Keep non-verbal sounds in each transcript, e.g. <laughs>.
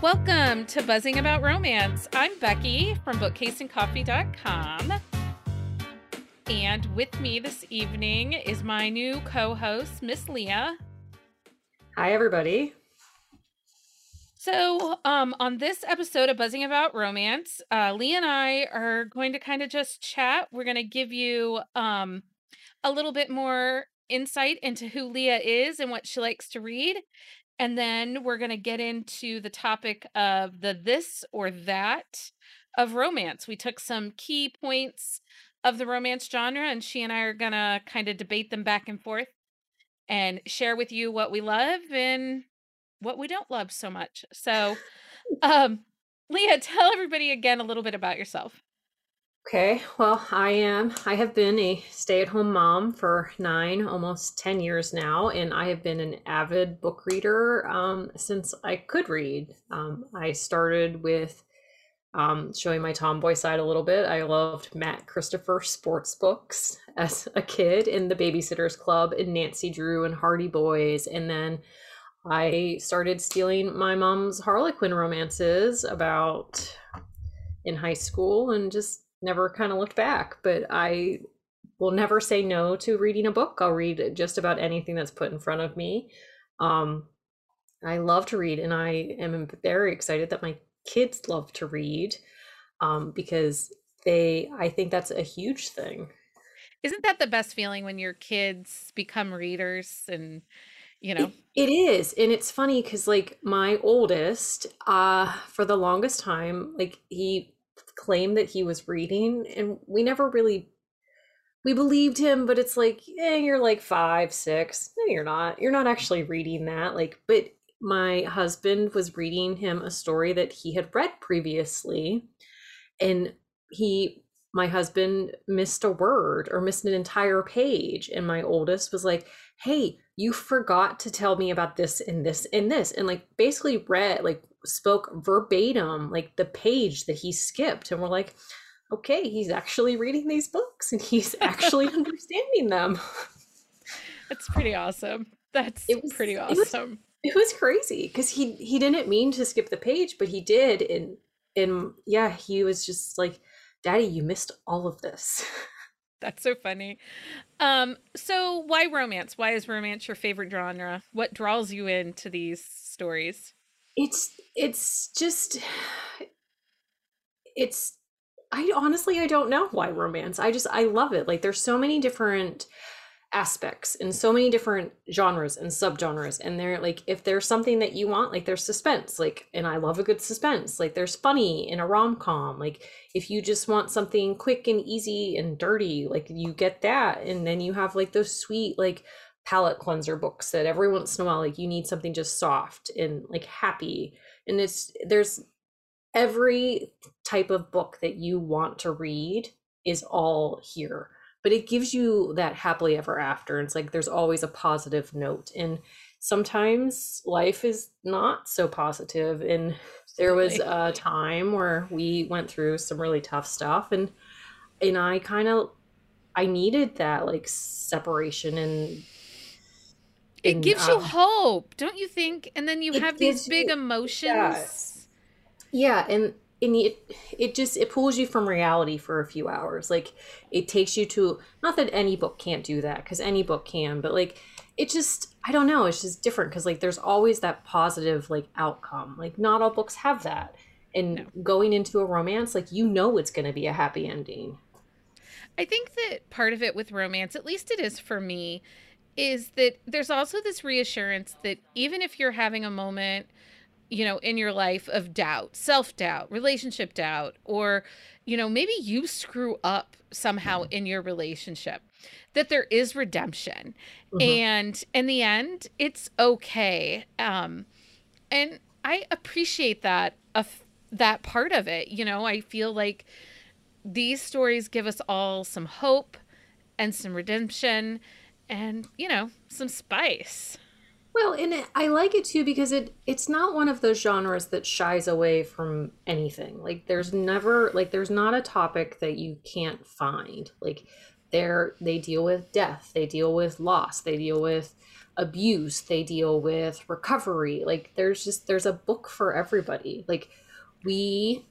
Welcome to Buzzing About Romance. I'm Becky from bookcaseandcoffee.com. And with me this evening is my new co host, Miss Leah. Hi, everybody. So, um, on this episode of Buzzing About Romance, uh, Lee and I are going to kind of just chat. We're going to give you um, a little bit more insight into who Leah is and what she likes to read. And then we're going to get into the topic of the this or that of romance. We took some key points of the romance genre, and she and I are going to kind of debate them back and forth and share with you what we love and what we don't love so much. So, <laughs> um, Leah, tell everybody again a little bit about yourself. Okay, well, I am. I have been a stay at home mom for nine, almost 10 years now, and I have been an avid book reader um, since I could read. Um, I started with um, showing my tomboy side a little bit. I loved Matt Christopher sports books <laughs> as a kid in the Babysitters Club and Nancy Drew and Hardy Boys, and then I started stealing my mom's Harlequin romances about in high school and just never kind of looked back. But I will never say no to reading a book. I'll read just about anything that's put in front of me. Um, I love to read, and I am very excited that my kids love to read um, because they, I think that's a huge thing. Isn't that the best feeling when your kids become readers and you know it, it is and it's funny because like my oldest uh for the longest time like he claimed that he was reading and we never really we believed him but it's like eh, you're like five six. No you're not. You're not actually reading that like but my husband was reading him a story that he had read previously and he my husband missed a word or missed an entire page and my oldest was like hey you forgot to tell me about this and this and this and like basically read like spoke verbatim like the page that he skipped and we're like okay he's actually reading these books and he's actually <laughs> understanding them. That's pretty awesome. That's it was pretty awesome it was, it was crazy because he he didn't mean to skip the page but he did and and yeah he was just like daddy you missed all of this <laughs> <laughs> That's so funny. Um, so why romance? Why is romance your favorite genre? What draws you into these stories? It's it's just it's I honestly I don't know why romance. I just I love it. Like there's so many different aspects in so many different genres and subgenres and they're like if there's something that you want like there's suspense like and i love a good suspense like there's funny in a rom-com like if you just want something quick and easy and dirty like you get that and then you have like those sweet like palate cleanser books that every once in a while like you need something just soft and like happy and it's there's every type of book that you want to read is all here but it gives you that happily ever after. And It's like there's always a positive note. And sometimes life is not so positive. And there was a time where we went through some really tough stuff and and I kind of I needed that like separation and it gives you um, hope, don't you think? And then you have these big you, emotions. Yes. Yeah, and and it it just it pulls you from reality for a few hours. Like it takes you to not that any book can't do that because any book can but like it just i don't know it's just different because like there's always that positive like outcome. Like not all books have that. And no. going into a romance like you know it's going to be a happy ending. I think that part of it with romance at least it is for me is that there's also this reassurance that even if you're having a moment you know, in your life of doubt, self doubt, relationship doubt, or, you know, maybe you screw up somehow in your relationship, that there is redemption. Mm-hmm. And in the end, it's okay. Um, and I appreciate that, of that part of it. You know, I feel like these stories give us all some hope and some redemption and, you know, some spice. Well, and it, I like it too because it it's not one of those genres that shies away from anything. Like there's never like there's not a topic that you can't find. Like they're they deal with death they deal with loss they deal with abuse they deal with recovery. Like there's just there's a book for everybody. Like we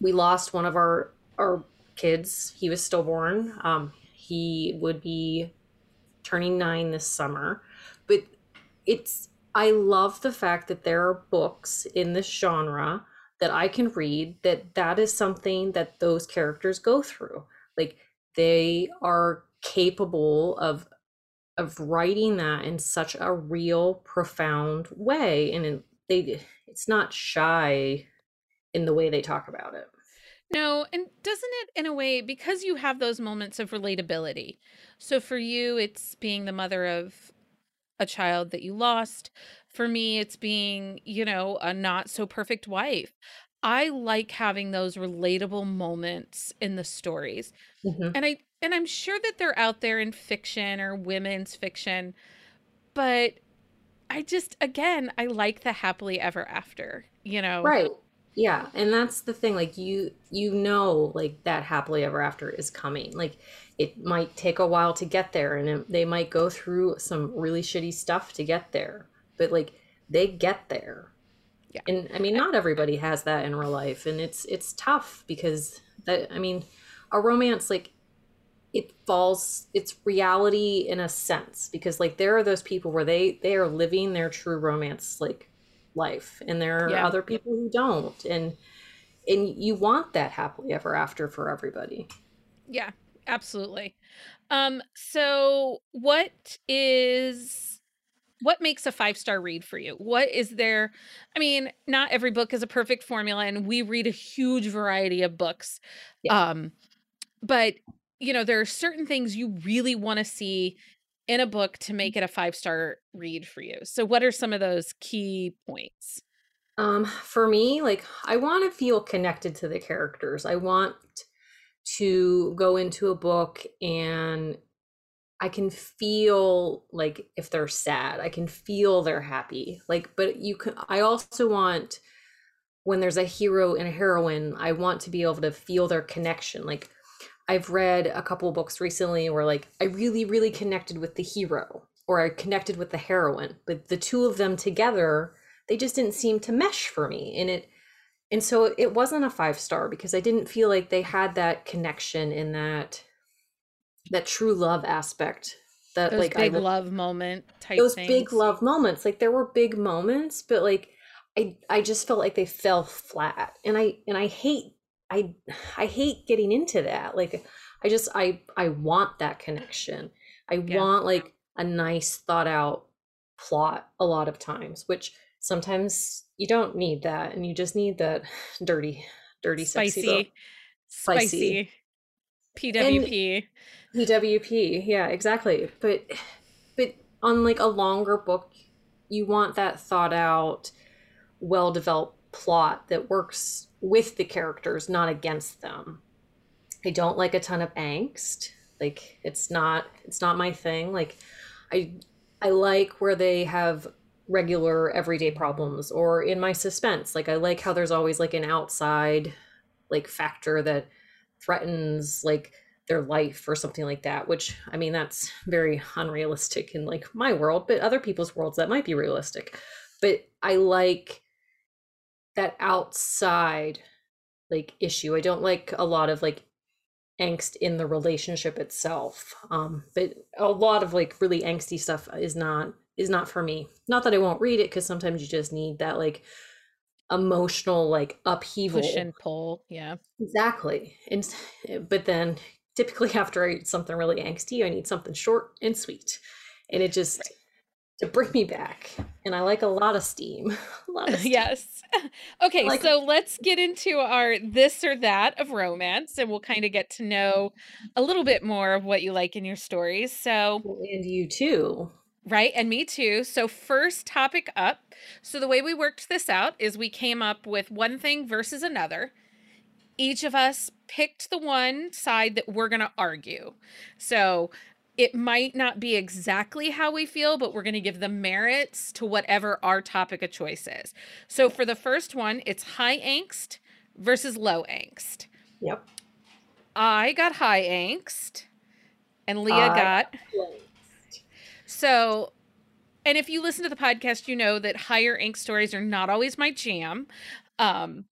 we lost one of our our kids. He was stillborn. Um he would be turning nine this summer. But it's i love the fact that there are books in this genre that i can read that that is something that those characters go through. Like they are capable of of writing that in such a real profound way and they it's not shy in the way they talk about it. No and doesn't it in a way because you have those moments of relatability so for you it's being the mother of a child that you lost for me it's being you know a not so perfect wife i like having those relatable moments in the stories mm-hmm. and i and I'm sure that they're out there in fiction or women's fiction, but I just again, I like the happily ever after, you know. Right. Yeah, and that's the thing like you you know like that happily ever after is coming. Like it might take a while to get there and it, they might go through some really shitty stuff to get there, but like they get there. Yeah. And I mean not everybody has that in real life and it's it's tough because that I mean a romance like it falls it's reality in a sense because like there are those people where they they are living their true romance like life and there are yeah. other people who don't and and you want that happily ever after for everybody yeah absolutely um so what is what makes a five star read for you what is there i mean not every book is a perfect formula and we read a huge variety of books yeah. um but you know, there are certain things you really want to see in a book to make it a five star read for you. So, what are some of those key points? Um, for me, like, I want to feel connected to the characters. I want to go into a book and I can feel like if they're sad, I can feel they're happy. Like, but you can, I also want when there's a hero and a heroine, I want to be able to feel their connection. Like, I've read a couple books recently where like I really really connected with the hero or I connected with the heroine, but the two of them together they just didn't seem to mesh for me and it and so it wasn't a five star because I didn't feel like they had that connection in that that true love aspect that those like big I, love moment type those things. big love moments like there were big moments but like I I just felt like they fell flat and I and I hate I I hate getting into that. Like I just I I want that connection. I yeah. want like a nice thought out plot a lot of times, which sometimes you don't need that and you just need that <sighs> dirty dirty spicy sexy spicy, spicy. PWP. And PWP. Yeah, exactly. But but on like a longer book, you want that thought out, well developed plot that works with the characters, not against them. I don't like a ton of angst. Like it's not it's not my thing. Like I I like where they have regular everyday problems or in my suspense. Like I like how there's always like an outside like factor that threatens like their life or something like that, which I mean that's very unrealistic in like my world, but other people's worlds that might be realistic. But I like that outside like issue. I don't like a lot of like angst in the relationship itself. Um, but a lot of like really angsty stuff is not is not for me. Not that I won't read it because sometimes you just need that like emotional like upheaval push and pull. Yeah, exactly. And but then typically <laughs> after I read something really angsty, I need something short and sweet, and it just. Right to bring me back. And I like a lot of steam. <laughs> a lot of <laughs> steam. Yes. <laughs> okay, like so let's get into our this or that of romance and we'll kind of get to know a little bit more of what you like in your stories. So and you too. Right, and me too. So first topic up. So the way we worked this out is we came up with one thing versus another. Each of us picked the one side that we're going to argue. So it might not be exactly how we feel, but we're going to give the merits to whatever our topic of choice is. So for the first one, it's high angst versus low angst. Yep. I got high angst. And Leah uh, got. So, and if you listen to the podcast, you know that higher angst stories are not always my jam. Um,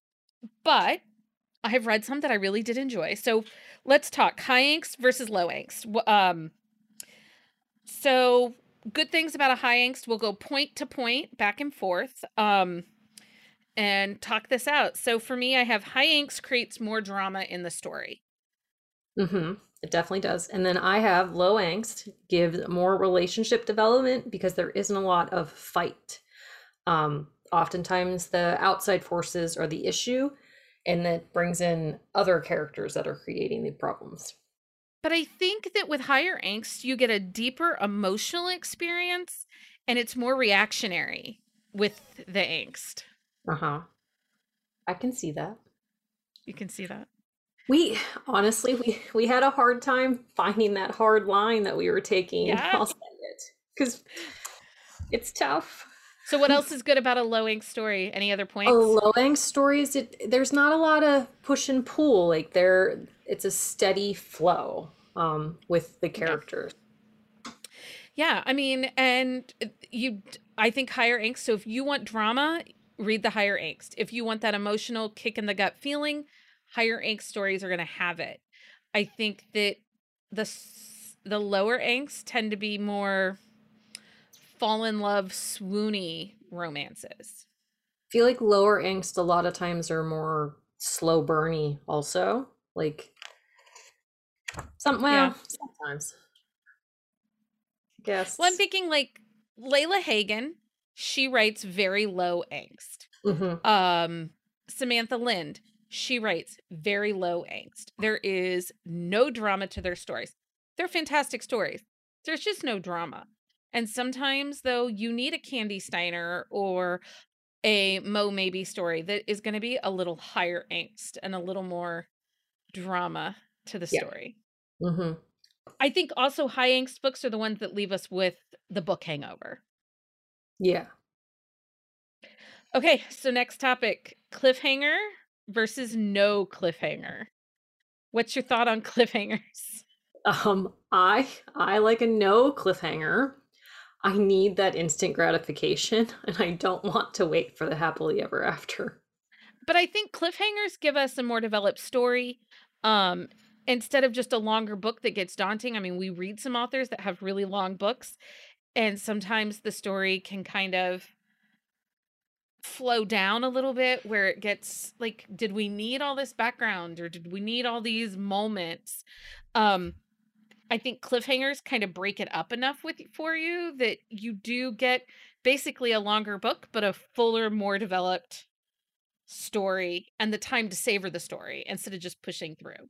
but I have read some that I really did enjoy. So let's talk high angst versus low angst. Um, so good things about a high angst. We'll go point to point, back and forth, um, and talk this out. So for me, I have high angst creates more drama in the story. Mm-hmm. It definitely does. And then I have low angst gives more relationship development because there isn't a lot of fight. Um, oftentimes the outside forces are the issue and that brings in other characters that are creating the problems. But I think that with higher angst, you get a deeper emotional experience and it's more reactionary with the angst. Uh huh. I can see that. You can see that. We honestly we we had a hard time finding that hard line that we were taking. <laughs> Yeah. I'll say it because it's tough. So what <laughs> else is good about a low angst story? Any other points? Oh, low angst stories, it there's not a lot of push and pull. Like there it's a steady flow um with the characters. Yeah, I mean, and you I think higher angst. So if you want drama, read the higher angst. If you want that emotional kick in the gut feeling, higher angst stories are going to have it. I think that the the lower angst tend to be more fall in love swoony romances. I feel like lower angst a lot of times are more slow burny also. Like some well, yeah. sometimes. Yes. Well, I'm thinking like Layla Hagen, she writes very low angst. Mm-hmm. Um, Samantha Lind, she writes very low angst. There is no drama to their stories. They're fantastic stories. There's just no drama. And sometimes, though, you need a Kandi Steiner or a Mo Mabie story that is going to be a little higher angst and a little more drama to the yeah. story. Mm-hmm. I think also high angst books are the ones that leave us with the book hangover. Yeah. Okay, so next topic cliffhanger versus no cliffhanger. What's your thought on <laughs> cliffhangers? Um, I I like a no cliffhanger I need that instant gratification <laughs> and I don't want to wait for the happily ever after. But I think cliffhangers give us a more developed story. Um, instead of just a longer book that gets daunting. I mean, we read some authors that have really long books, and sometimes the story can kind of flow down a little bit where it gets like did we need all this background or did we need all these moments um I think cliffhangers kind of break it up enough with for you that you do get basically a longer book, but a fuller, more developed story and the time to savor the story instead of just pushing through.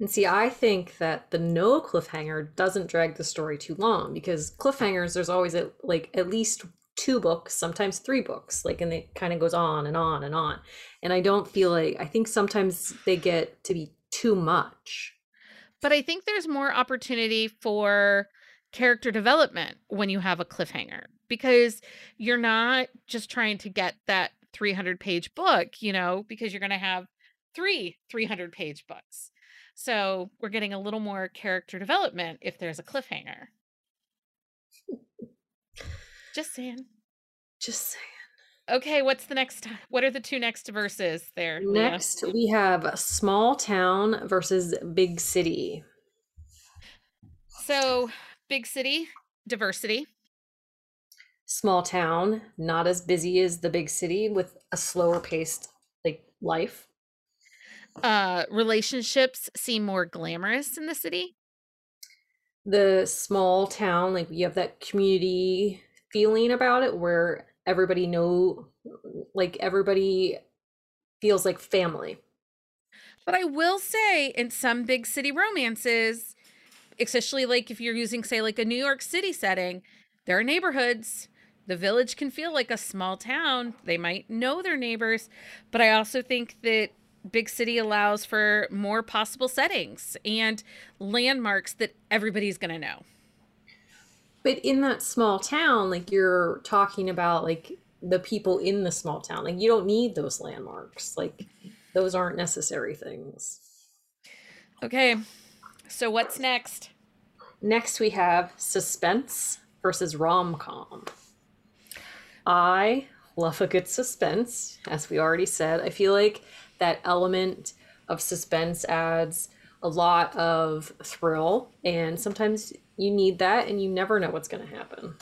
And see, I think that the no cliffhanger doesn't drag the story too long because cliffhangers, there's always a, like at least two books, sometimes three books, like, and it kind of goes on and on and on. And I don't feel like, I think sometimes they get to be too much. But I think there's more opportunity for character development when you have a cliffhanger because you're not just trying to get that 300 page book, you know, because you're going to have three 300 page books. So we're getting a little more character development if there's a cliffhanger. Just saying. Just saying. Okay, what's the next? What are the two next verses there? Next, Leah? we have small town versus big city. So, big city, diversity. Small town, not as busy as the big city with a slower paced like life. Uh relationships seem more glamorous in the city. The small town, like you have that community feeling about it where everybody know like everybody feels like family. But i will say in some big city romances especially like if you're using say like a new york city setting there are neighborhoods. The village can feel like a small town. They might know their neighbors. But i also think that big city allows for more possible settings and landmarks that everybody's going to know but in that small town, like you're talking about like the people in the small town. Like you don't need those landmarks. Like those aren't necessary things. Okay. So what's next? Next, we have suspense versus rom com. I love a good suspense, as we already said. I feel like that element of suspense adds a lot of thrill, and sometimes you need that, and you never know what's going to happen.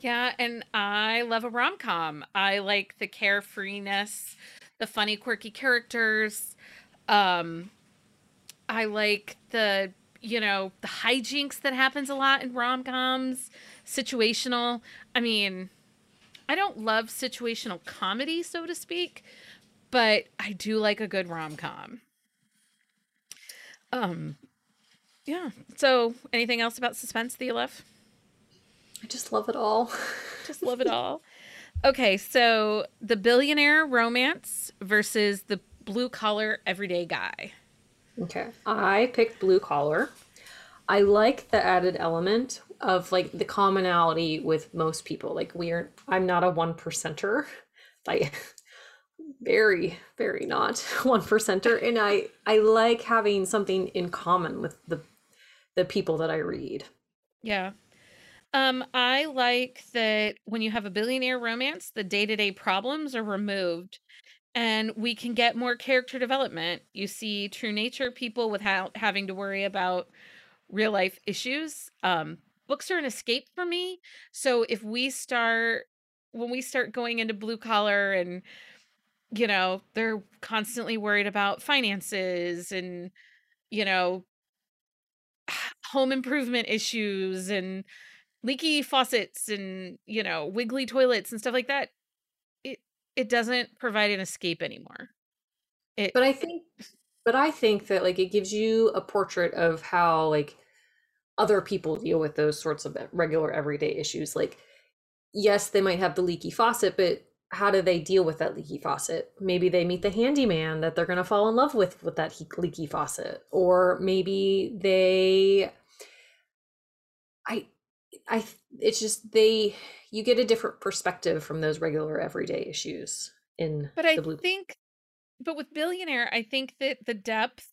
Yeah, and I love a rom com. I like the carefreeness, the funny, quirky characters. Um, I like the you know the hijinks that happens a lot in rom coms, situational. I mean, I don't love situational comedy, so to speak, but I do like a good rom com. Um, yeah. So, anything else about suspense that you love? I just love it all. <laughs> Just love it all. Okay, so the billionaire romance versus the blue collar everyday guy. Okay. I picked blue collar. I like the added element of like the commonality with most people. Like we are I'm not a one percenter. <laughs> Like very, very not <laughs> one percenter. And I I like having something in common with the the people that I read. Yeah. Um, I like that when you have a billionaire romance, the day-to-day problems are removed and we can get more character development. You see true nature people without having to worry about real life issues. Um, books are an escape for me. So if we start when we start going into blue collar and you know, they're constantly worried about finances and you know, <sighs> home improvement issues and leaky faucets and you know wiggly toilets and stuff like that it it doesn't provide an escape anymore. It but i think but i think that like it gives you a portrait of how like other people deal with those sorts of regular everyday issues like yes they might have the leaky faucet but how do they deal with that leaky faucet? Maybe they meet the handyman that they're going to fall in love with with that leaky faucet. Or maybe they i I it's just they you get a different perspective from those regular everyday issues in But I think but with billionaire, I think that the depth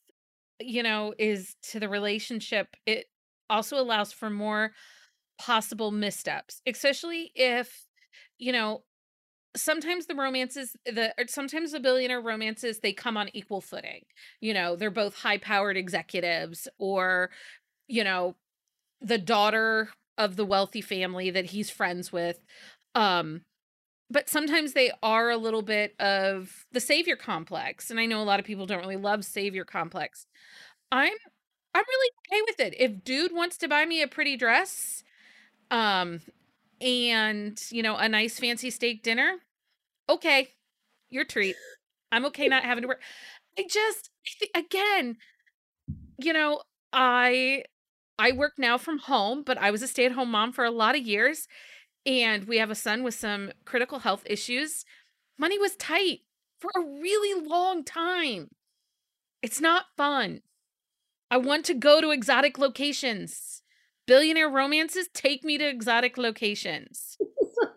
you know is to the relationship. It also allows for more possible missteps, especially if you know sometimes the romances the sometimes the billionaire romances they come on equal footing you know they're both high powered executives or you know the daughter of the wealthy family that he's friends with. Um, but sometimes they are a little bit of the savior complex. And I know a lot of people don't really love savior complex. I'm I'm really okay with it. If dude wants to buy me a pretty dress, um, and you know, a nice fancy steak dinner, okay, your treat. I'm okay not having to work. I just again, you know, I I work now from home, but I was a stay at home mom for a lot of years. And we have a son with some critical health issues. Money was tight for a really long time. It's not fun. I want to go to exotic locations. Billionaire romances take me to exotic locations.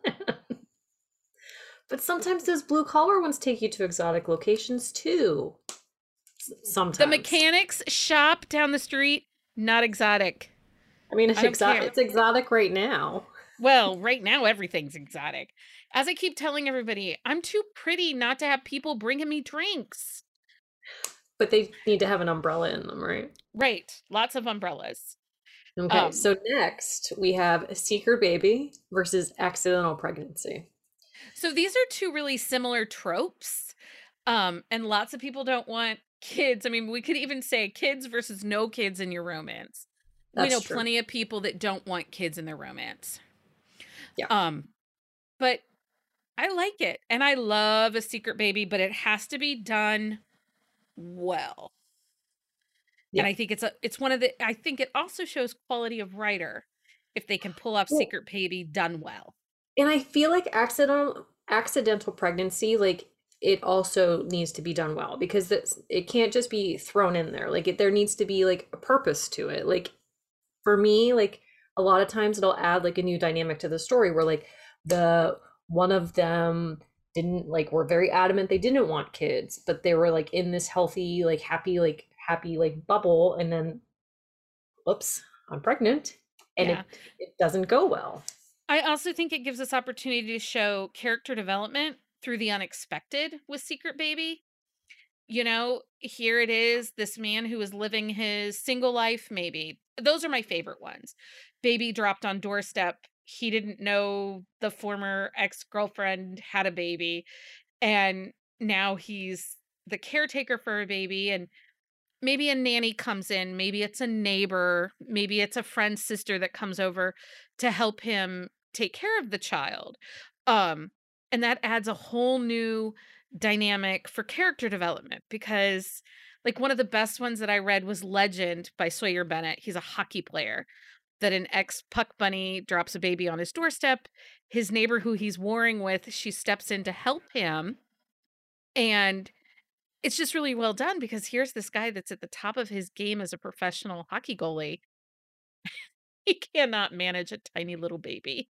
<laughs> but sometimes those blue collar ones take you to exotic locations too. Sometimes. The mechanics shop down the street not exotic. I mean, it's exotic. It's exotic right now. Well, <laughs> right now everything's exotic. As I keep telling everybody, I'm too pretty not to have people bringing me drinks. But they need to have an umbrella in them, right? Right. Lots of umbrellas. Okay. Um, so next we have a secret baby versus accidental pregnancy. So these are two really similar tropes. Um, and lots of people don't want kids. I mean, we could even say kids versus no kids in your romance. That's we know true. plenty of people that don't want kids in their romance. Yeah. Um, but I like it, and I love a secret baby, but it has to be done well. Yeah. And I think it's a it's one of the I think it also shows quality of writer if they can pull off well, secret baby done well. And I feel like accidental accidental pregnancy like it also needs to be done well because it's, it can't just be thrown in there. Like it, there needs to be like a purpose to it. Like for me, like a lot of times it'll add like a new dynamic to the story where like the one of them didn't like were very adamant they didn't want kids, but they were like in this healthy, like happy, like happy like bubble and then oops I'm pregnant. And yeah. it, it doesn't go well. I also think it gives us opportunity to show character development through the unexpected with Secret Baby. You know, here it is this man who is living his single life, maybe. Those are my favorite ones. Baby dropped on doorstep. He didn't know the former ex girlfriend had a baby. And now he's the caretaker for a baby. And maybe a nanny comes in, maybe it's a neighbor, maybe it's a friend's sister that comes over to help him take care of the child. Um, and that adds a whole new dynamic for character development because like one of the best ones that I read was Legend by Sawyer Bennett. He's a hockey player that an ex puck bunny drops a baby on his doorstep. His neighbor who he's warring with, she steps in to help him. And it's just really well done because here's this guy that's at the top of his game as a professional hockey goalie. <laughs> he cannot manage a tiny little baby.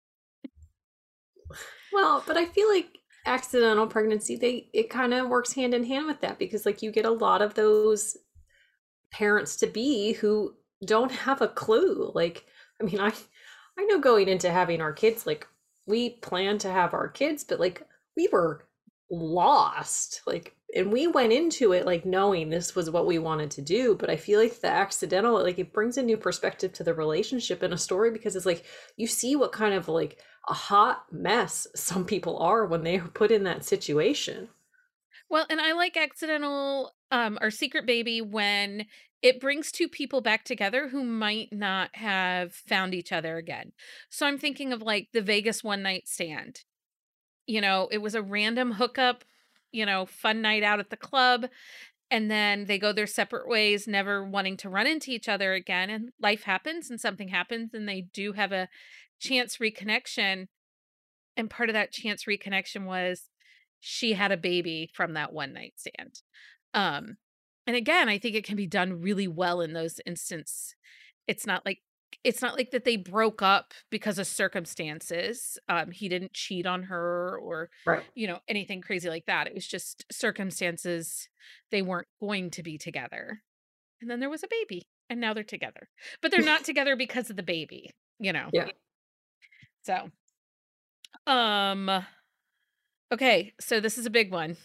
Well, but I feel like accidental pregnancy they it kind of works hand in hand with that because like you get a lot of those parents to be who don't have a clue. Like I mean, I I know going into having our kids like we plan to have our kids, but like we were lost. Like and we went into it like knowing this was what we wanted to do but i feel like the accidental like it brings a new perspective to the relationship in a story because it's like you see what kind of like a hot mess some people are when they are put in that situation. Well and i like accidental um or secret baby when it brings two people back together who might not have found each other again. So i'm thinking of like the vegas one night stand. You know it was a random hookup you know, fun night out at the club. And then they go their separate ways, never wanting to run into each other again. And life happens and something happens, and they do have a chance reconnection. And part of that chance reconnection was she had a baby from that one night stand. Um, and again, I think it can be done really well in those instances. It's not like it's not like that they broke up because of circumstances. Um, he didn't cheat on her or, right. you know, anything crazy like that. It was just circumstances. They weren't going to be together. And then there was a baby and now they're together, but they're not <laughs> together because of the baby, you know? Yeah. So, um, okay. So this is a big one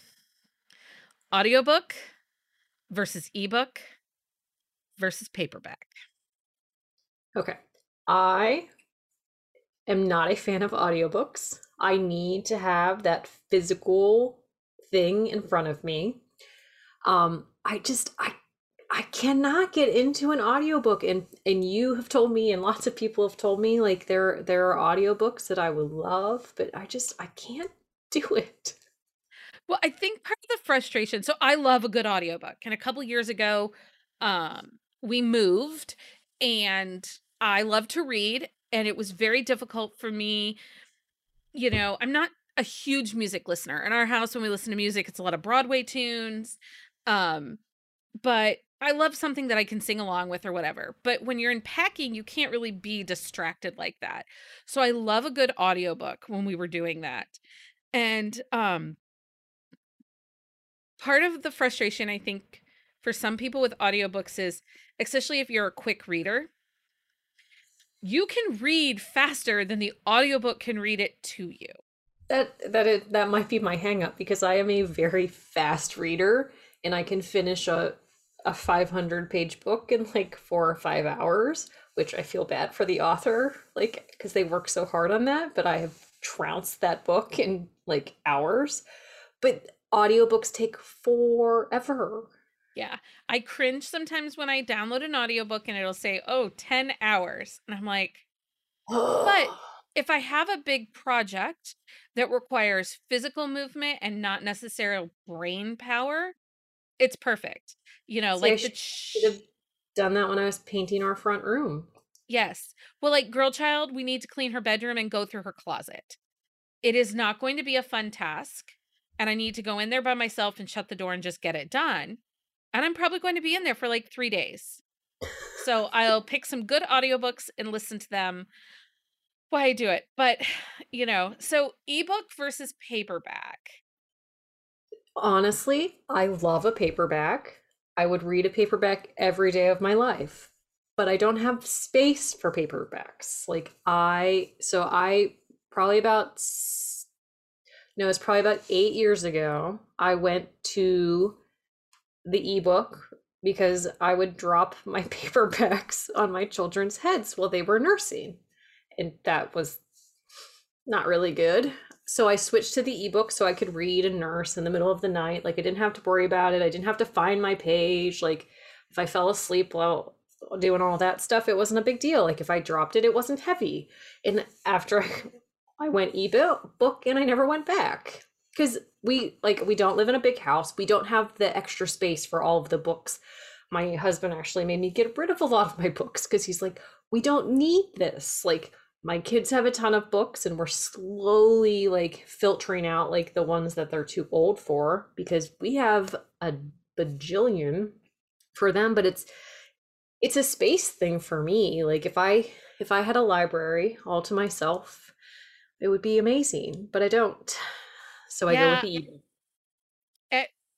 audiobook versus ebook versus paperback. Okay. I am not a fan of audiobooks. I need to have that physical thing in front of me. Um, I just I I cannot get into an audiobook and and you have told me and lots of people have told me like there there are audiobooks that I would love, but I just I can't <laughs> do it. Well, I think part of the frustration. So I love a good audiobook. And a couple years ago, um, we moved and I love to read, and it was very difficult for me. You know, I'm not a huge music listener. In our house, when we listen to music, it's a lot of Broadway tunes. Um, but I love something that I can sing along with or whatever. But when you're in packing, you can't really be distracted like that. So I love a good audiobook when we were doing that. And um part of the frustration I think for some people with audiobooks is especially if you're a quick reader, you can read faster than the audiobook can read it to you. That that it, that might be my hangup because I am a very fast reader and I can finish a a 500 page book in like 4 or 5 hours, which I feel bad for the author like because they work so hard on that, but I have trounced that book in like hours. But audiobooks take forever. Yeah. I cringe sometimes when I download an audiobook and it'll say, oh, 10 hours. And I'm like, but <gasps> if I have a big project that requires physical movement and not necessarily brain power, it's perfect. You know, See, like I should have done that when I was painting our front room. Yes. Well, like girl child, we need to clean her bedroom and go through her closet. It is not going to be a fun task. And I need to go in there by myself and shut the door and just get it done and I'm probably going to be in there for like three days. So <laughs> I'll pick some good audiobooks and listen to them while I do it. But, <sighs> you know, so ebook versus paperback. Honestly, I love a paperback. I would read a paperback every day of my life. but I don't have space for paperbacks. Like I, so I probably about no, it's probably about eight years ago. I went to the ebook because I would drop my <laughs> paperbacks on my children's heads while they were nursing. And that was not really good. So I switched to the ebook so I could read and nurse in the middle of the night. Like I didn't have to worry about it. I didn't have to find my page. Like if I fell asleep while doing all that stuff, it wasn't a big deal. Like if I dropped it, it wasn't heavy. And after <laughs> I, went ebook book and I never went back because we like we don't live in a big house. We don't have the extra space for all of the books. My husband actually made me get rid of a lot of my books because he's like, we don't need this. Like my kids have a ton of books and we're slowly like filtering out like the ones that they're too old for because we have a bajillion for them but it's it's a space thing for me like if i if i had a library all to myself it would be amazing but i don't so i go with Yeah. the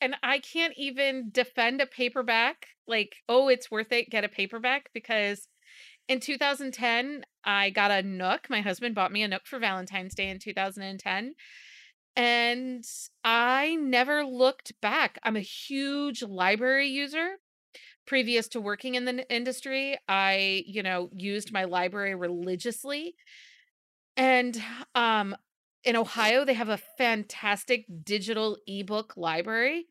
And I can't even defend a paperback. Like, oh, it's worth it. Get a paperback because in 2010, I got a Nook. My husband bought me a Nook for Valentine's Day in 2010. And I never looked back. I'm a huge library user. Previous to working in the industry, I, you know, used my library religiously. And um in Ohio, they have a fantastic digital ebook library.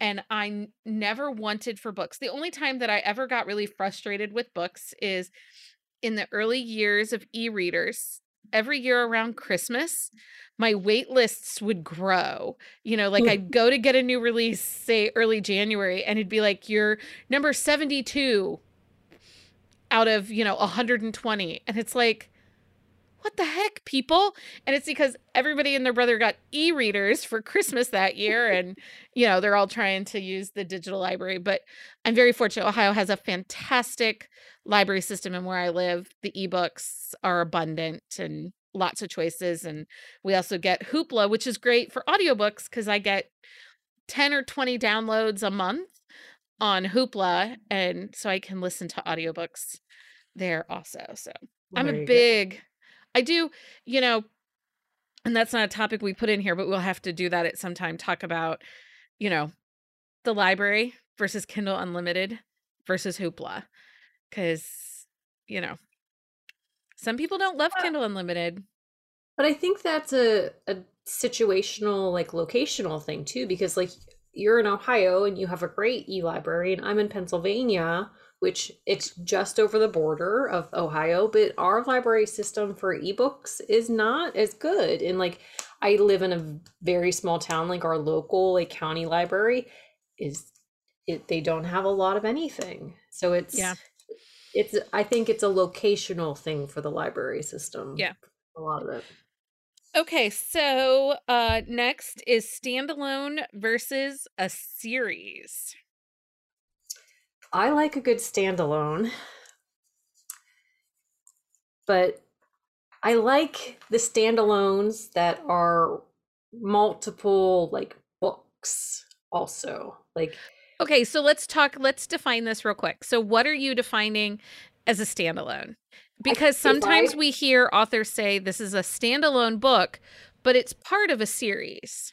And I n- never wanted for books. The only time that I ever got really frustrated with books is in the early years of e-readers every year around christmas my wait lists would grow you know like hmm. i'd go to get a new release say early january and it'd be like you're number 72 out of you know 120 and it's like what the heck people and it's because everybody and their brother got e-readers for christmas that year <laughs> and you know they're all trying to use the digital library but i'm very fortunate ohio has a fantastic library system and where I live, the ebooks are abundant and lots of choices. And we also get Hoopla, which is great for audiobooks because I get 10 or 20 downloads a month on Hoopla. And so I can listen to audiobooks there also. So well, I'm a big go. I do, you know, and that's not a topic we put in here, but we'll have to do that at some time. Talk about, you know, the library versus Kindle Unlimited versus Hoopla because you know some people don't love kindle unlimited But I think that's a, a situational, like locational thing too, because like you're in Ohio and you have a great e-library, and I'm in Pennsylvania, which it's just over the border of Ohio, but our library system for ebooks is not as good. And like I live in a very small town, like our local like county library is it they don't have a lot of anything. So it's Yeah. it's I think it's a locational thing for the library system. Yeah. A lot of it. okay so uh next is standalone versus a series I like a good standalone, but I like the standalones that are multiple like books also. Like okay so let's talk let's define this real quick so what are you defining as a standalone because if I- sometimes we hear authors say this is a standalone book but it's part of a series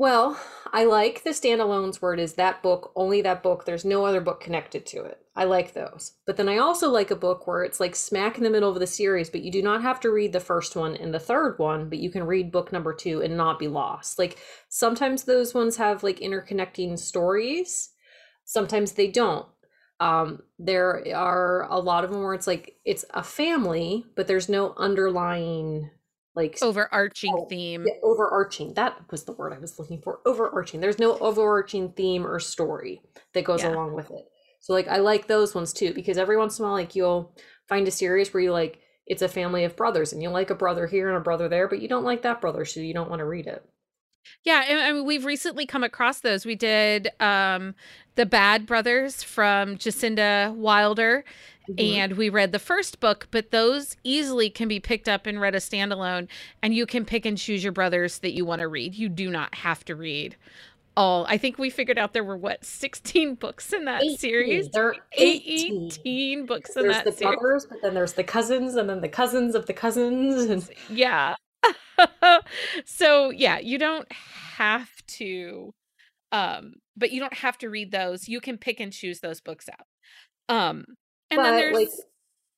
Well, I like the standalones where it is that book, only that book. There's no other book connected to it. I like those. But then I also like a book where it's like smack in the middle of the series, but you do not have to read the first one and the third one, but you can read book number two and not be lost. Like sometimes those ones have like interconnecting stories, sometimes they don't. Um, there are a lot of them where it's like it's a family, but there's no underlying like overarching Oh, theme yeah, overarching. That was the word I was looking for. Overarching. There's no overarching theme or story that goes Yeah. along with it. So like I like those ones too because every once in a while like you'll find a series where you like it's a family of brothers and you like a brother here and a brother there, but you don't like that brother, so you don't want to read it. Yeah, and I mean we've recently come across those. We did um The Badd Brothers from Jasinda Wilder Mhm. and we read the first book, but those easily can be picked up and read a standalone and you can pick and choose your brothers that you want to read. You do not have to read all. I think we figured out there were what 16 <laughs> books in that 18. series. There are 18. 18 books in There's that the series. brothers, but then there's the cousins, and then the cousins of the cousins, and <laughs> Yeah. <laughs> so yeah, you don't have to um but you don't have to read those. You can pick and choose those books out. Um and then but there's like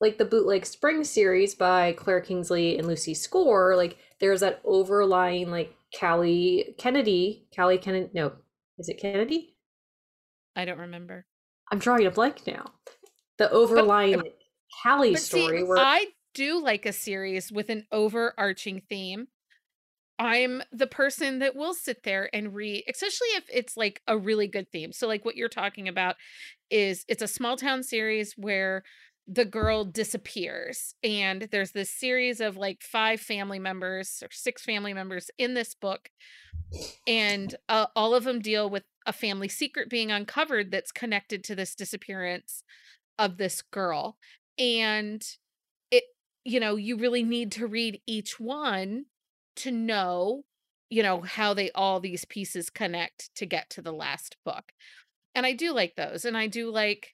like the bootleg spring series by Claire Kingsley and Lucy Score, like there's that overlying like Callie Kennedy, Callie Kennedy, no, is it Kennedy? I don't remember. I'm drawing a blank now. The overlying like, <laughs> Callie But see, story where I do like a series with an overarching theme. I'm the person that will sit there and read, especially if it's like a really good theme. So, like what you're talking about is it's a small town series where the girl disappears, and there's this series of like five family members or six family members in this book, and uh, all of them deal with a family secret being uncovered that's connected to this disappearance of this girl. And it, you know, you really need to read each one to know, you know, how they all these pieces connect to get to the last book. And I do like those. And I do like,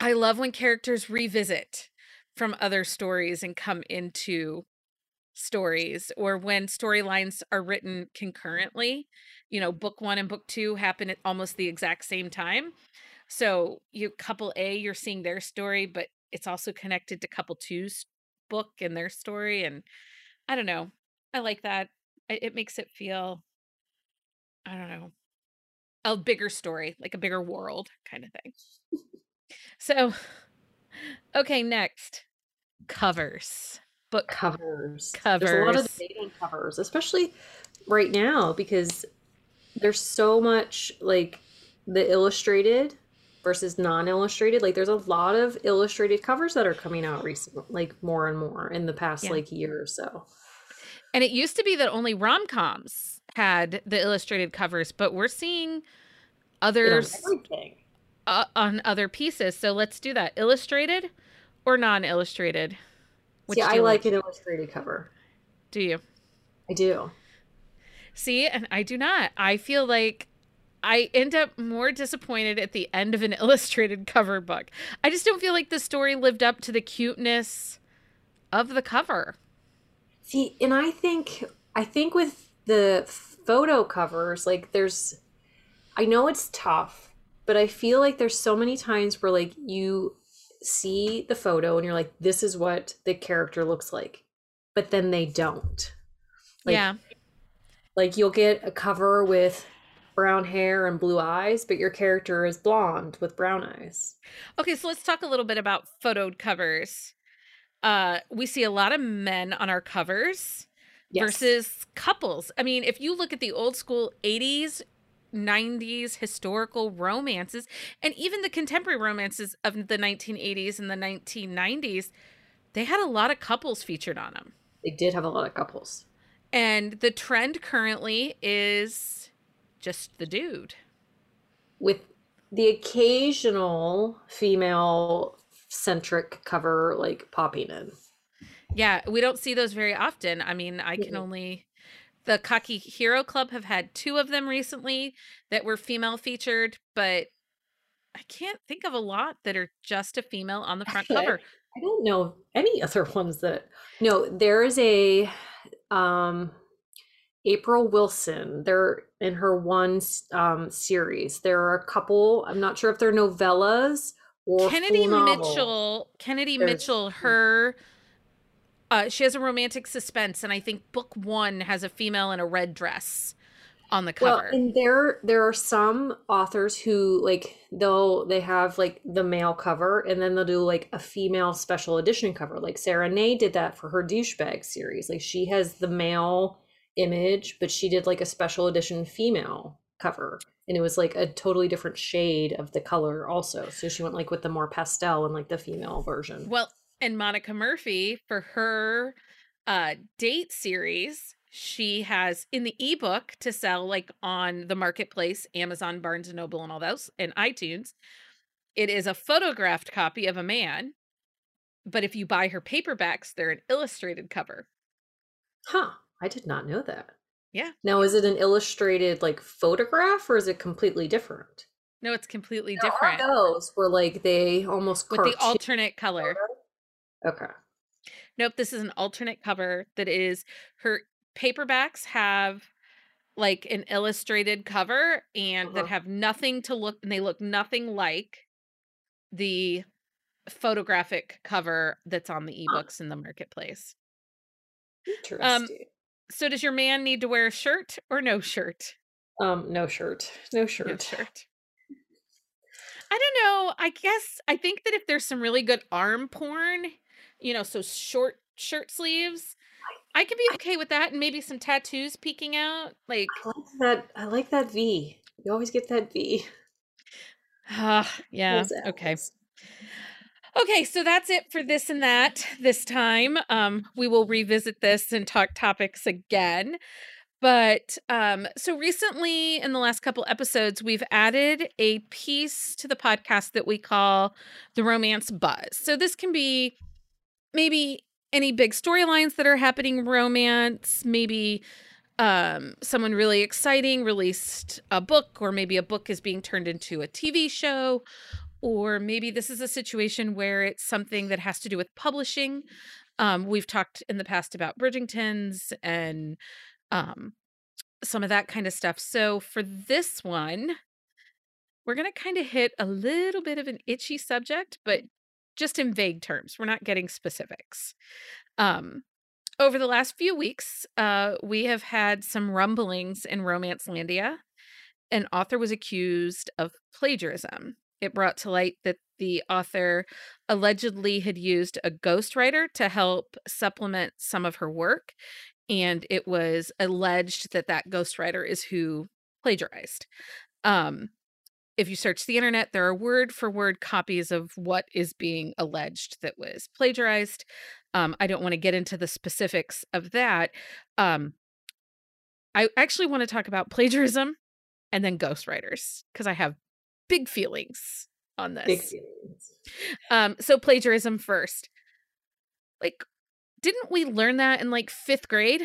I love when characters revisit from other stories and come into stories or when storylines are written concurrently. You know, book one and book two happen at almost the exact same time. So you couple A, you're seeing their story, but it's also connected to couple two's book and their story. And I don't know. I like that. It makes it feel, I don't know, a bigger story, like a bigger world kind of thing. So, okay, next covers. Book covers. covers. There's a lot of debate on covers, especially right now because there's so much like the illustrated versus non-illustrated. Like there's a lot of illustrated covers that are coming out recently, like more and more in the past Yeah. like year or so. And it used to be that only rom coms had the illustrated covers, but we're seeing others uh, on other pieces. So let's do that. Illustrated or non illustrated? Which See, I you like an illustrated cover. Do you? I do. See, and I do not. I feel like I end up more disappointed at the end of an <laughs> illustrated cover book. I just don't feel like the story lived up to the cuteness of the cover. See, and I think I think with the photo covers, like there's I know it's tough, but I feel like there's so many times where like you see the photo and you're like, this is what the character looks like. But then they don't. Like yeah. like you'll get a cover with brown hair and blue eyes, but your character is blonde with brown eyes. Okay, so let's talk a little bit about photoed covers. Uh, we see a lot of men on our covers Yes. versus couples. I mean, if you look at the old school 80s, 90s historical romances, and even the contemporary romances of the 1980s and the 1990s, they had a lot of couples featured on them. they did have a lot of couples. And the trend currently is just the dude. with the occasional female centric cover like popping in. Yeah, we don't see those very often. I mean, I can only the Cocky Hero Club have had two of them recently that were female featured, but I can't think of a lot that are just a female on the <laughs> front cover. I don't know any <laughs> other ones that no, there is a um April Wilson. They're in her one um series. There are a couple, I'm not sure if they're novellas or Kennedy. Mitchell, Kennedy There's- Mitchell, her uh she has a romantic suspense and I think book 1 has a female in a red dress on the cover. Well, and there there are some authors who like they'll they have like the male cover and then they'll do like a female special edition cover. Like Sara Ney did that for her douchebag series. Like she has the male image, but she did like a special edition female cover. And it was like a totally different shade of the color also. So she went like with the more pastel and like the female version. Well, and Monica Murphy for her uh date series, she has in the ebook to sell like on the marketplace, Amazon, Barnes and Noble and all those and iTunes. It is a photographed copy of a man, but if you buy her paperbacks, they're an illustrated cover. Huh. I did not know that. Yeah. Now, is it an illustrated like photograph or is it completely different? No, it's completely There are different those where like they almost with the alternate color. Okay. Nope, this is an alternate cover that is her paperbacks have like an illustrated cover and that Uh-huh. have nothing to look and they look nothing like the photographic cover that's on the Huh. ebooks in the marketplace. Um Interesting. So does your man need to wear a shirt or no shirt? Um, no shirt. No shirt. No <laughs> shirt. I don't know. I guess I think that if there's some really good arm porn, you know, so short shirt sleeves, I could be okay with that and maybe some tattoos peeking out. Like, I like that. I like that V. You always get that V. ah, <sighs> yeah, okay. Okay, so that's it for this and that this time. Um, we will revisit this and talk topics again. But um, so recently, in the last couple episodes, we've added a piece to the podcast that we call the romance buzz. So this can be maybe any big storylines that are happening in romance, maybe um someone really exciting released a book or maybe a book is being turned into a TV show or maybe this is a situation where it's something that has to do with publishing. Um we've talked in the past about Bridgertons and um some of that kind of stuff. So for this one, we're going to kind of hit a little bit of an itchy subject, but just in vague terms. We're not getting specifics. Um over the last few weeks, uh, we have had some rumblings in Romance Landia. An author was accused of plagiarism. It brought to light that the author allegedly had used a ghostwriter to help supplement some of her work. And it was alleged that that ghostwriter is who plagiarized. Um, if you search the internet, there are word for word copies of what is being alleged that was plagiarized. Um, I don't want to get into the specifics of that. Um, I actually want to talk about plagiarism and then ghostwriters because I have big feelings on this. Big feelings. Um, so plagiarism first. Like, didn't we learn that in like fifth grade?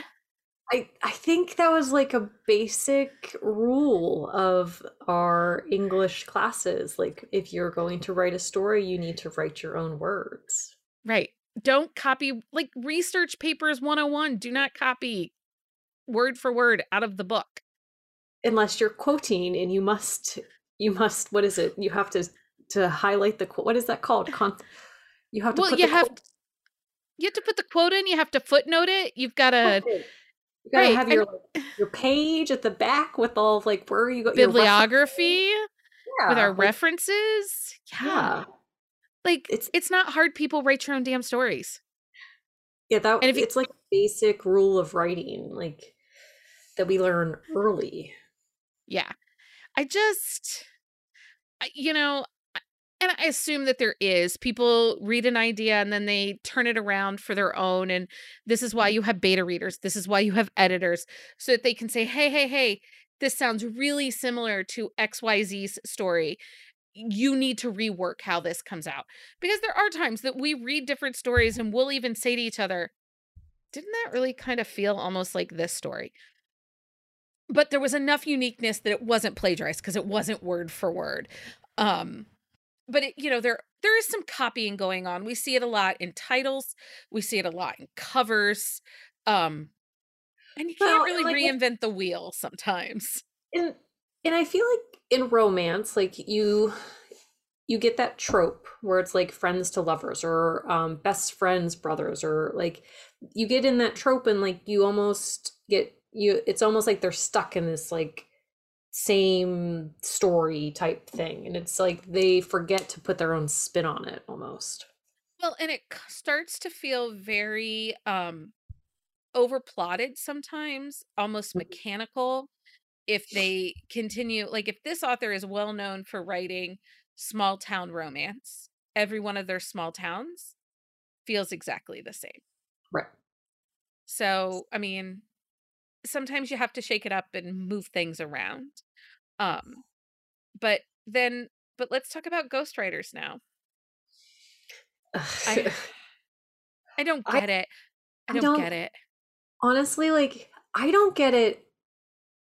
I I think that was like a basic rule of our English classes. Like if you're going to write a story, you need to write your own words. Right. Don't copy like research papers 101. Do not copy word for word out of the book. Unless you're quoting and you must you must what is it? You have to to highlight the quote. What is that called? Con- you have to Well, put you the have quote you have to put the quote in, you have to footnote it. You've got to. You gotta right. have your like, your page at the back with all of like where you go bibliography with our like references. Yeah. yeah. Like It's it's not hard people write your own damn stories. yeah that And if you it's like a basic rule of writing like that we learn early. yeah. I just you know and I assume that there is. People read an idea and then they turn it around for their own and this is why mm-hmm. you have beta readers. This is why you have editors so that they can say hey hey hey this sounds really similar to XYZ's story. You need to rework how this comes out. Because there are times that we read different stories and we'll even say to each other didn't that really kind of feel almost like this story but there was enough uniqueness that it wasn't plagiarized because it wasn't word for word. Um but it, you know there there is some copying going on. We see it a lot in titles. We see it a lot in covers. Um and you can't Well, really like reinvent the wheel sometimes. And and I feel like in romance, like you you get that trope where it's like friends to lovers or um best friends brothers or like you get in that trope and like you almost get you it's almost like they're stuck in this like same story type thing and it's like they forget to put their own spin on it almost. well and it starts to feel very um overplotted sometimes almost Mhm. mechanical if they continue like if this author is well known for writing small town romance every one of their small towns feels exactly the same Right. so i mean sometimes you have to shake it up and move things around um but then but let's talk about ghostwriters now i <laughs> i don't I get it i I don't don't get it honestly like I don't get it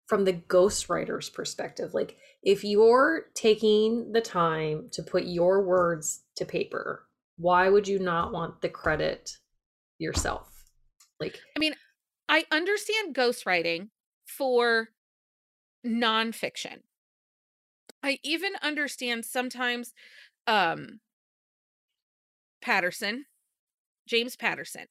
from the ghostwriter's perspective. Like if you're taking the time to put your words to paper, why would you not want the credit yourself? Like I mean, I understand ghostwriting for nonfiction. I even understand sometimes um Patterson, James Patterson.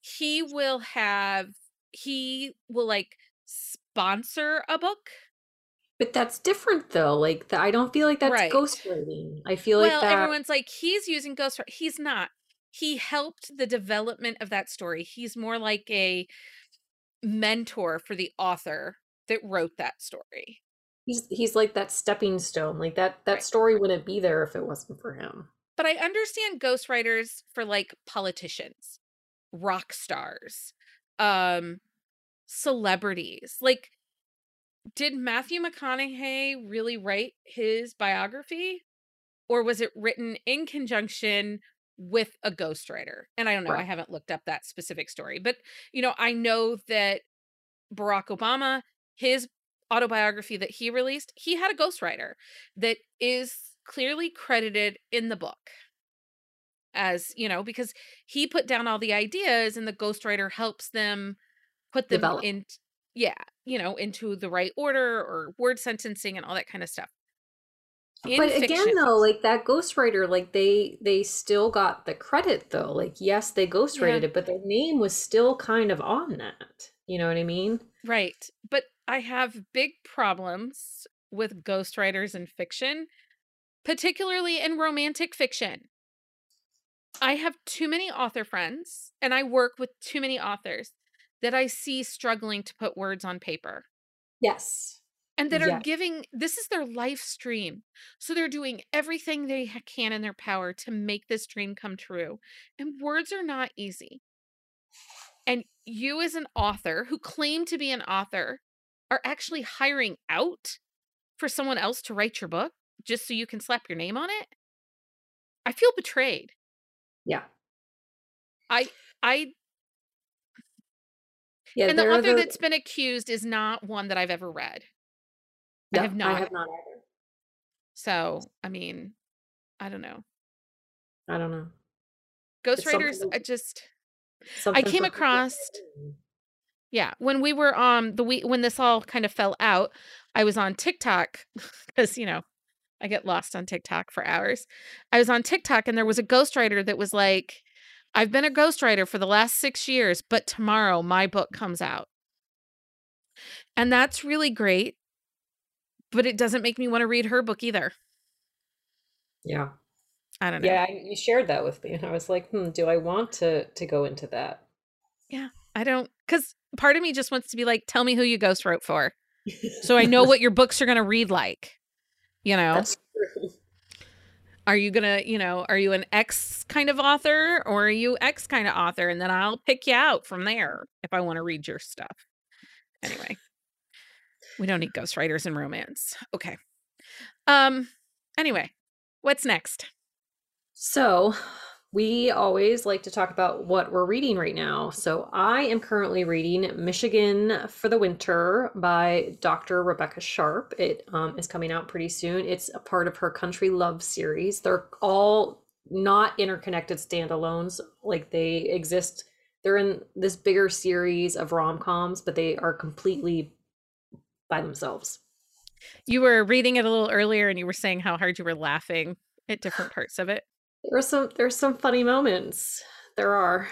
He will have he will like sponsor a book. But that's different though. Like the, I don't feel like that's Right. ghostwriting. I feel Well, like that everyone's like he's using ghostwriting. He's not. He helped the development of that story. He's more like a mentor for the author that wrote that story. he's he's like that stepping stone. Like that that Right. story wouldn't be there if it wasn't for him. But I understand ghostwriters for like politicians, rock stars, um, celebrities. Like, did Matthew McConaughey really write his biography? Or was it written in conjunction with a ghostwriter? And I don't know, I haven't looked up that specific story. But, you know, I know that Barack Obama, his autobiography that he released, he had a ghostwriter that is clearly credited in the book as, you know, because he put down all the ideas and the ghostwriter helps them put them Develop. in yeah, you know, into the right order or word sentencing and all that kind of stuff. In but again though, like that ghostwriter, like they they still got the credit though. Like yes, they ghostwrited Yeah. it, but their name was still kind of on that. You know what I mean? right. But I have big problems with ghostwriters in fiction, particularly in romantic fiction. I have too many author friends and I work with too many authors that I see struggling to put words on paper Yes. And that are giving this is their life stream. So they're doing everything they can in their power to make this dream come true. And words are not easy. And you, as an author who claim to be an author, are actually hiring out for someone else to write your book just so you can slap your name on it. I feel betrayed. Yeah. I, I, Yeah. and the author the- that's been accused is not one that I've ever read. I No, have I not. have not either. So, I mean, I don't know. I don't know. It's Ghostwriters, I just I came for people to across- yeah, when we were um the week when this all kind of fell out, I was on TikTok <laughs> because you know, I get lost on TikTok for hours. I was on TikTok and there was a ghostwriter that was like, I've been a ghostwriter for the last six years, but tomorrow my book comes out. And that's really great, but it doesn't make me want to read her book either. Yeah. I don't know. Yeah, you shared that with me, and I was like, "Hmm, do I want to to go into that?" Yeah. I don't because part of me just wants to be like, tell me who you ghost wrote for. So I know what <laughs> your books are gonna read like. You know? That's true. Are you gonna, you know, are you an X kind of author or are you X kind of author? And then I'll pick you out from there if I want to read your stuff. Anyway. We don't need ghostwriters in romance. Okay. Um, anyway, what's next? So, we always like to talk about what we're reading right now. So, I am currently reading Michigan for the Winter by Dr. Rebecca Sharp. It um, is coming out pretty soon. It's a part of her Country Love series. They're all not interconnected standalones, like they exist. They're in this bigger series of rom coms, but they are completely by themselves. You were reading it a little earlier and you were saying how hard you were laughing at different <sighs> parts of it. There are some there's some funny moments. There are.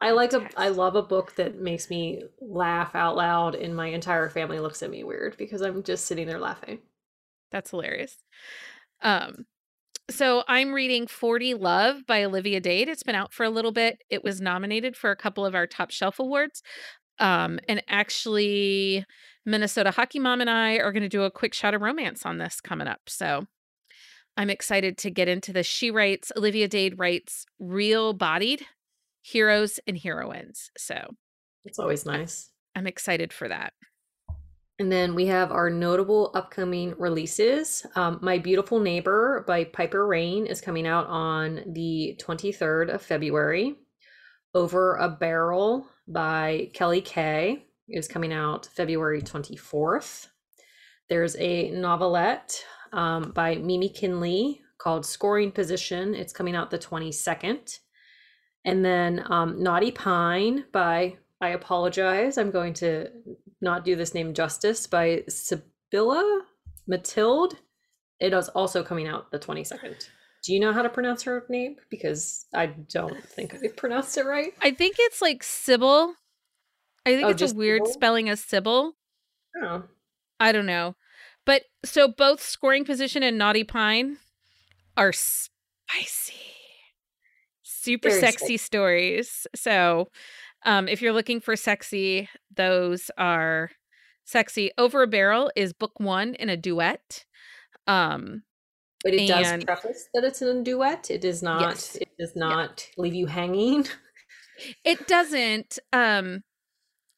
I like a I love a book that makes me laugh out loud and my entire family looks at me weird because I'm just sitting there laughing. That's hilarious. Um, so I'm reading 40 Love by Olivia Dade. It's been out for a little bit. It was nominated for a couple of our top shelf awards. Um, and actually, Minnesota Hockey Mom and I are going to do a quick shot of romance on this coming up. So I'm excited to get into this. She writes, Olivia Dade writes real bodied heroes and heroines. So It's always nice. I'm excited for that. And then we have our notable upcoming releases. Um, My Beautiful Neighbor by Piper Rayne is coming out on the 23rd of February. Over a Barrel by Kelly Kay is coming out February 24th. There's a novelette um, by Mimi Kinley called Scoring Position. It's coming out the 22nd. And then um, Naughty Pine by, I apologize, I'm going to not do this name justice, by Sibylla Mathilde. It is also coming out the 22nd. Do you know how to pronounce her name? Because I don't think I pronounced it right. I think it's like Sybil. I think Oh, it's a weird Sybil? spelling of Sybil. Oh, I don't know. But so both scoring position and naughty pine are spicy. Super Very sexy stories. So um if you're looking for sexy, those are sexy. Over a barrel is book 1 in a duet. Um but it does And- preface that it's in a duet. It does not. Yes. It does not leave you hanging. <laughs> It doesn't. Um,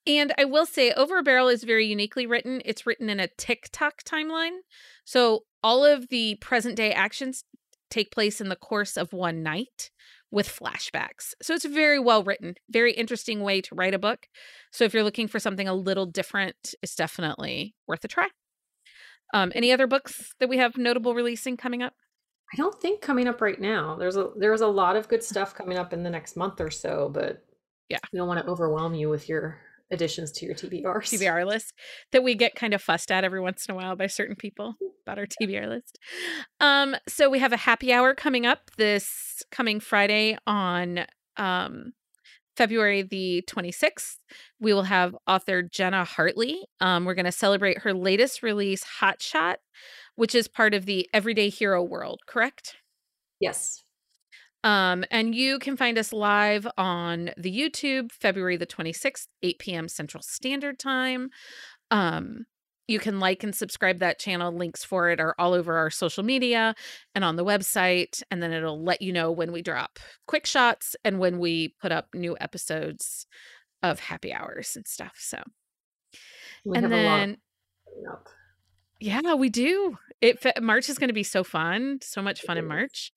and I will say, Over a Barrel is very uniquely written. It's written in a TikTok timeline. So all of the present day actions take place in the course of one night with flashbacks. So it's very well written, very interesting way to write a book. So if you're looking for something a little different, it's definitely worth a try. Um, any other books that we have notable releasing coming up? I don't think coming up right now. There's a there's a lot of good stuff coming up in the next month or so, but Yeah. we don't want to overwhelm you with your additions to your TBRs. TBR list that we get kind of fussed at every once in a while by certain people about our TBR list. Um, so we have a happy hour coming up this coming Friday on um February the 26th. We will have author Jenna Hartley. Um, we're going to celebrate her latest release, Hot Shot, which is part of the Everyday Hero world, correct? Yes. Um, and you can find us live on the YouTube February the 26th, 8 p.m. Central Standard Time. Um, you can like and subscribe that channel. Links for it are all over our social media and on the website. And then it'll let you know when we drop quick shots and when we put up new episodes of happy hours and stuff. So, We and have a lot then. Yeah, we do. It March is going to be so fun, so much fun in. March.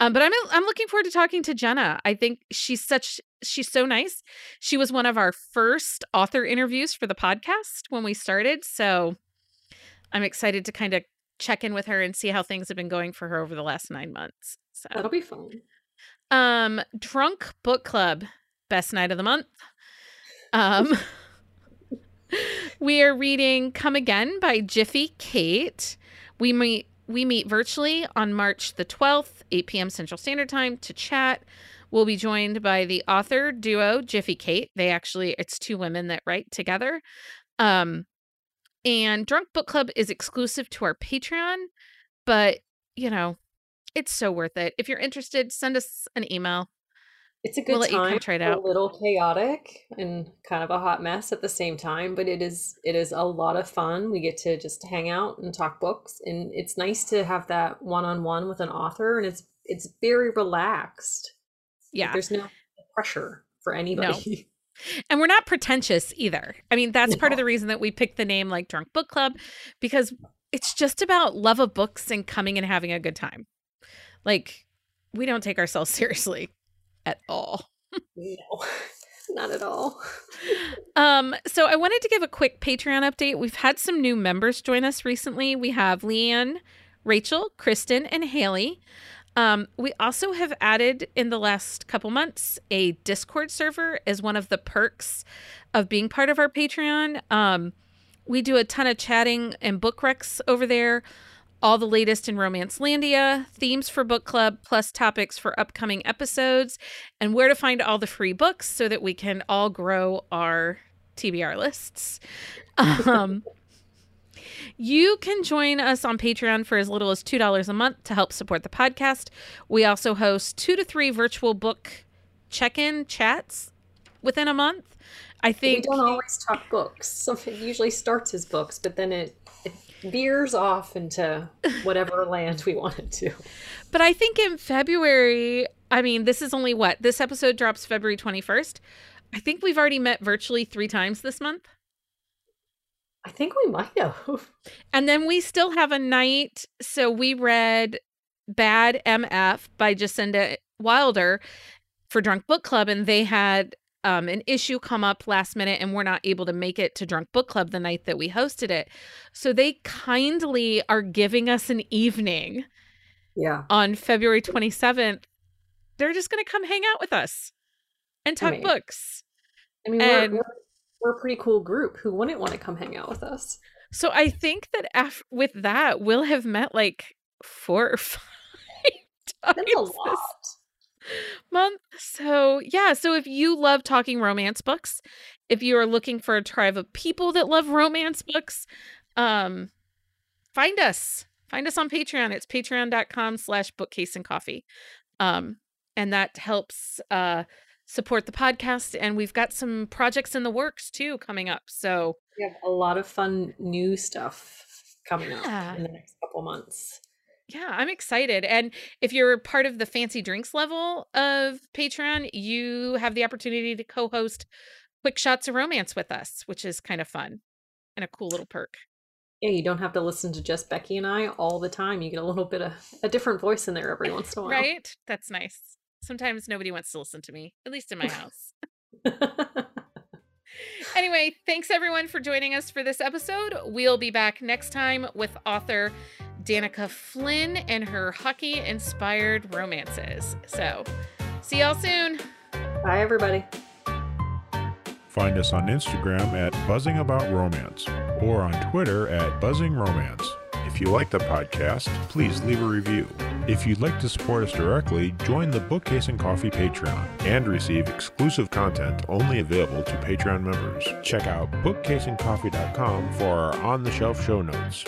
Um, but I'm I'm looking forward to talking to Jenna. I think she's such she's so nice. She was one of our first author interviews for the podcast when we started, so I'm excited to kind of check in with her and see how things have been going for her over the last nine months. So, That'll be fun. um, Drunk Book Club, best night of the month. Um, <laughs> <laughs> we are reading Come Again by Jiffy Kate. We meet we meet virtually on March the 12th, 8 p.m. Central Standard Time to chat. We'll be joined by the author duo Jiffy Kate. They actually it's two women that write together. Um and Drunk Book Club is exclusive to our Patreon, but you know, it's so worth it. If you're interested, send us an email. It's a good We'll let you come time. try it a little chaotic and kind of a hot mess at the same time, but it is it is a lot of fun. We get to just hang out and talk books, and it's nice to have that one on one with an author, and it's it's very relaxed. Like, Yeah. there's no pressure for anybody. <laughs> And we're not pretentious either. I mean, that's part of the reason that we picked the name like Drunk Book Club because it's just about love of books and coming and having a good time. Like, we don't take ourselves <laughs> seriously at all. no, <laughs> not at all. <laughs> Um, so I wanted to give a quick Patreon update. We've had some new members join us recently. We have Leanne, Rachel, Kristen, and Haley. Um, we also have added in the last couple months a Discord server as one of the perks of being part of our Patreon. Um, we do a ton of chatting and book recs over there, all the latest in Romance Landia, themes for book club, plus topics for upcoming episodes, and where to find all the free books so that we can all grow our TBR lists. <laughs> Um, you can join us on Patreon for as little as $2 a month to help support the podcast. We also host two to three virtual book check in chats within a month. I think We don't always talk books. Something usually starts as books, but then it it veers off into whatever <laughs> land we want it to. But I think in February, I mean, this is only what? This episode drops February 21st. I think we've already met virtually three times this month. I think we might have. <laughs> And then we still have a night. So we read Badd MF by Jasinda Wilder for Drunk Book Club, and they had um, an issue come up last minute and we're not able to make it to Drunk Book Club the night that we hosted it. So they kindly are giving us an evening Yeah. on February 27th. They're just going to come hang out with us and talk mean, books. I mean, And- we're, we're, we're a pretty cool group. Who wouldn't want to come hang out with us? So I think that af- with that, we'll have met like four or <laughs> five times That's a this lot. Month. So yeah, so if you love talking romance books, if you are looking for a tribe of people that love romance books, um, find us. Find us on Patreon. It's patreon.com slash bookcase and coffee. Um, and that helps uh support the podcast. And we've got some projects in the works too coming up. So We have a lot of fun new stuff coming Yeah. up in the next couple months. Yeah, I'm excited. And if you're part of the fancy drinks level of Patreon, you have the opportunity to co host Quick Shots of Romance with us, which is kind of fun and a cool little perk. Yeah, you don't have to listen to just Becky and I all the time. You get a little bit of a different voice in there every once in a while. Right? That's nice. Sometimes nobody wants to listen to me, at least in my <laughs> house. Anyway, thanks everyone for joining us for this episode. We'll be back next time with author Danica Flynn and her hockey inspired romances. So, see y'all soon. Bye, everybody. Find us on Instagram at Buzzing About Romance or on Twitter at Buzzing Romance. If you like the podcast, please leave a review. If you'd like to support us directly, join the Bookcase and Coffee Patreon and receive exclusive content only available to Patreon members. Check out bookcaseandcoffee.com for our on the shelf show notes.